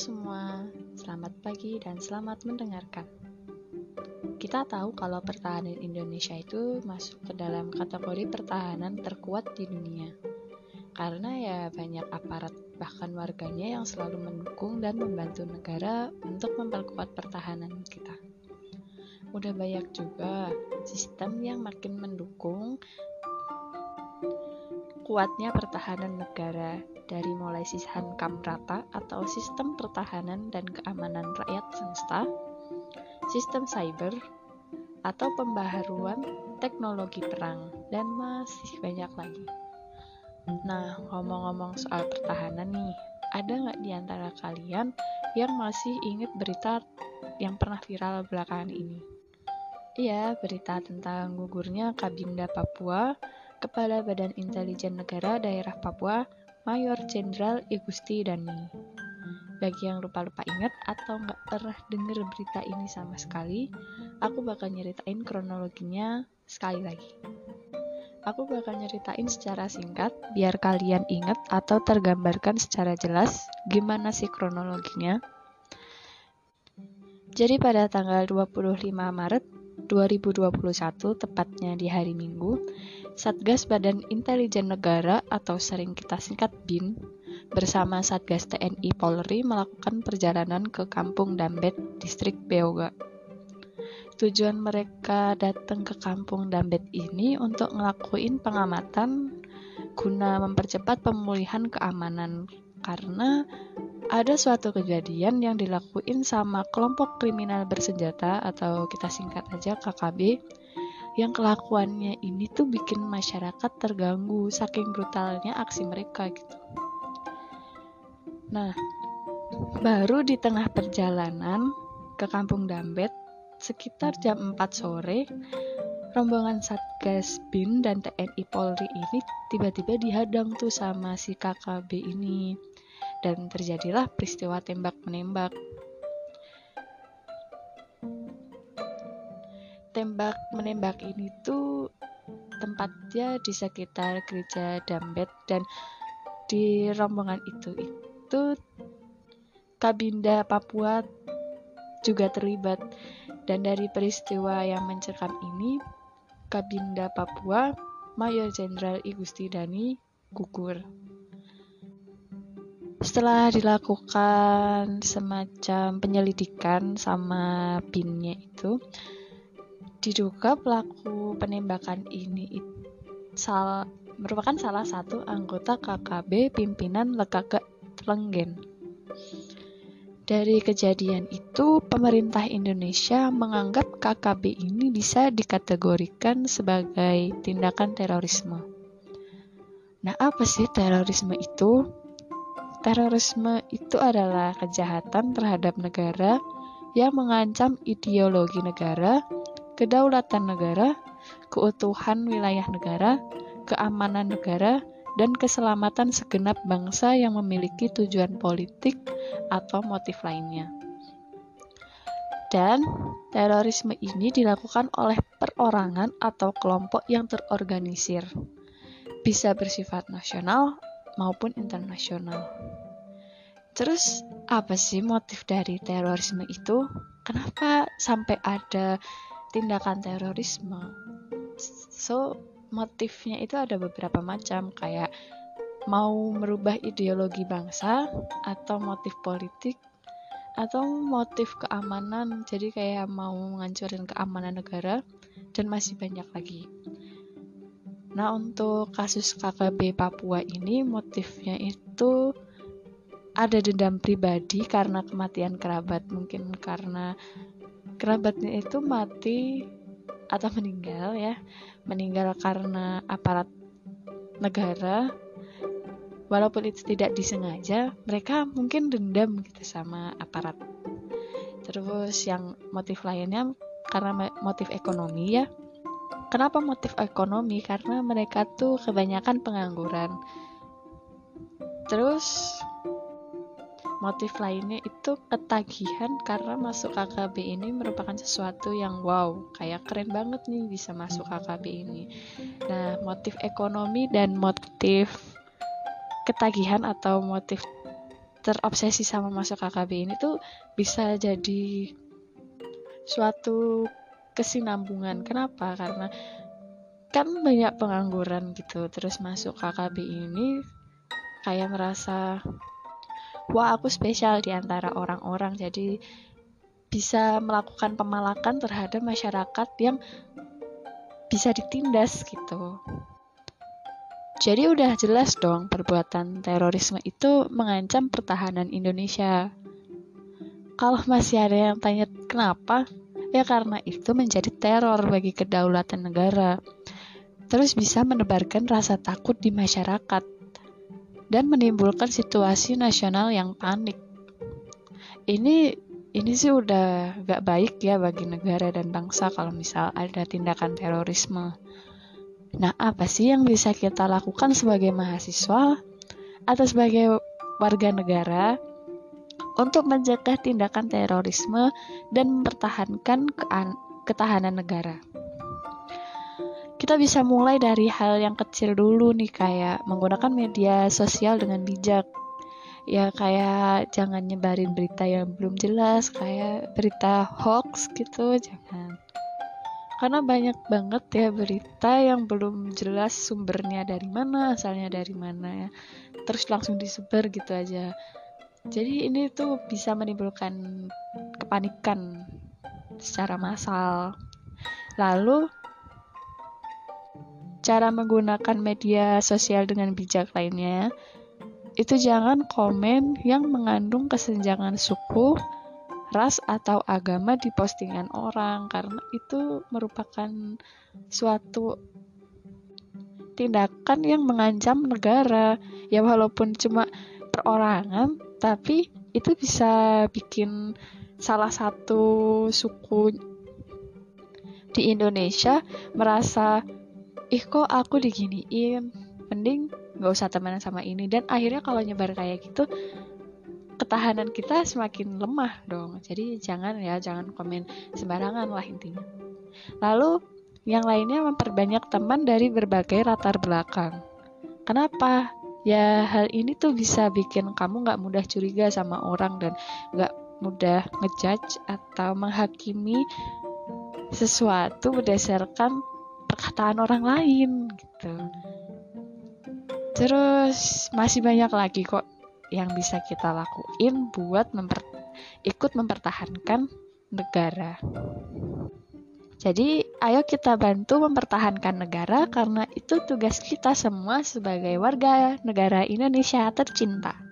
semua, selamat pagi dan selamat mendengarkan. Kita tahu kalau pertahanan Indonesia itu masuk ke dalam kategori pertahanan terkuat di dunia. Karena ya banyak aparat bahkan warganya yang selalu mendukung dan membantu negara untuk memperkuat pertahanan kita. Udah banyak juga sistem yang makin mendukung kuatnya pertahanan negara dari mulai sistem kamrata atau sistem pertahanan dan keamanan rakyat semesta, sistem cyber, atau pembaharuan teknologi perang, dan masih banyak lagi. Nah, ngomong-ngomong soal pertahanan nih, ada nggak di antara kalian yang masih ingat berita yang pernah viral belakangan ini? Iya, berita tentang gugurnya Kabinda Papua, Kepala Badan Intelijen Negara Daerah Papua, Mayor Jenderal Igusti Dani. Bagi yang lupa-lupa ingat atau nggak pernah denger berita ini sama sekali, aku bakal nyeritain kronologinya sekali lagi. Aku bakal nyeritain secara singkat biar kalian ingat atau tergambarkan secara jelas gimana sih kronologinya. Jadi pada tanggal 25 Maret 2021, tepatnya di hari Minggu, Satgas Badan Intelijen Negara atau sering kita singkat BIN bersama Satgas TNI Polri melakukan perjalanan ke Kampung Dambet, Distrik Beoga. Tujuan mereka datang ke Kampung Dambet ini untuk ngelakuin pengamatan guna mempercepat pemulihan keamanan karena ada suatu kejadian yang dilakuin sama kelompok kriminal bersenjata atau kita singkat aja KKB yang kelakuannya ini tuh bikin masyarakat terganggu saking brutalnya aksi mereka gitu. Nah, baru di tengah perjalanan ke Kampung Dambet sekitar jam 4 sore, rombongan Satgas BIN dan TNI Polri ini tiba-tiba dihadang tuh sama si KKB ini dan terjadilah peristiwa tembak-menembak. Tembak-menembak ini tuh tempatnya di sekitar gereja Dambet dan di rombongan itu itu Kabinda Papua juga terlibat dan dari peristiwa yang mencekam ini Kabinda Papua Mayor Jenderal Igusti Dani gugur. Setelah dilakukan semacam penyelidikan sama binnya itu, diduga pelaku penembakan ini sal merupakan salah satu anggota KKB pimpinan Lekagak Lenggen. Dari kejadian itu, pemerintah Indonesia menganggap KKB ini bisa dikategorikan sebagai tindakan terorisme. Nah, apa sih terorisme itu? Terorisme itu adalah kejahatan terhadap negara yang mengancam ideologi negara, kedaulatan negara, keutuhan wilayah negara, keamanan negara, dan keselamatan segenap bangsa yang memiliki tujuan politik atau motif lainnya. Dan terorisme ini dilakukan oleh perorangan atau kelompok yang terorganisir, bisa bersifat nasional maupun internasional. Terus apa sih motif dari terorisme itu? Kenapa sampai ada tindakan terorisme? So, motifnya itu ada beberapa macam kayak mau merubah ideologi bangsa atau motif politik atau motif keamanan jadi kayak mau ngancurin keamanan negara dan masih banyak lagi Nah, untuk kasus KKB Papua ini motifnya itu ada dendam pribadi karena kematian kerabat, mungkin karena kerabatnya itu mati atau meninggal ya, meninggal karena aparat negara. Walaupun itu tidak disengaja, mereka mungkin dendam gitu sama aparat. Terus yang motif lainnya karena motif ekonomi ya, Kenapa motif ekonomi? Karena mereka tuh kebanyakan pengangguran. Terus motif lainnya itu ketagihan karena masuk KKB ini merupakan sesuatu yang wow, kayak keren banget nih bisa masuk KKB ini. Nah, motif ekonomi dan motif ketagihan atau motif terobsesi sama masuk KKB ini tuh bisa jadi suatu kesinambungan. Kenapa? Karena kan banyak pengangguran gitu, terus masuk KKB ini kayak merasa wah aku spesial di antara orang-orang. Jadi bisa melakukan pemalakan terhadap masyarakat yang bisa ditindas gitu. Jadi udah jelas dong perbuatan terorisme itu mengancam pertahanan Indonesia. Kalau masih ada yang tanya kenapa, ya karena itu menjadi teror bagi kedaulatan negara. Terus bisa menebarkan rasa takut di masyarakat dan menimbulkan situasi nasional yang panik. Ini ini sih udah gak baik ya bagi negara dan bangsa kalau misal ada tindakan terorisme. Nah, apa sih yang bisa kita lakukan sebagai mahasiswa atau sebagai warga negara untuk mencegah tindakan terorisme dan mempertahankan ketahanan negara? Kita bisa mulai dari hal yang kecil dulu nih kayak menggunakan media sosial dengan bijak. Ya kayak jangan nyebarin berita yang belum jelas, kayak berita hoax gitu, jangan karena banyak banget ya berita yang belum jelas sumbernya dari mana asalnya dari mana ya terus langsung disebar gitu aja jadi ini tuh bisa menimbulkan kepanikan secara massal. Lalu cara menggunakan media sosial dengan bijak lainnya itu jangan komen yang mengandung kesenjangan suku ras atau agama di postingan orang karena itu merupakan suatu tindakan yang mengancam negara. Ya walaupun cuma perorangan tapi itu bisa bikin salah satu suku di Indonesia merasa ih kok aku diginiin mending gak usah temenan sama ini dan akhirnya kalau nyebar kayak gitu ketahanan kita semakin lemah dong. Jadi jangan ya, jangan komen sembarangan lah intinya. Lalu yang lainnya memperbanyak teman dari berbagai latar belakang. Kenapa? Ya hal ini tuh bisa bikin kamu nggak mudah curiga sama orang dan nggak mudah ngejudge atau menghakimi sesuatu berdasarkan perkataan orang lain gitu. Terus masih banyak lagi kok yang bisa kita lakuin buat memper ikut mempertahankan negara. Jadi, ayo kita bantu mempertahankan negara karena itu tugas kita semua sebagai warga negara Indonesia tercinta.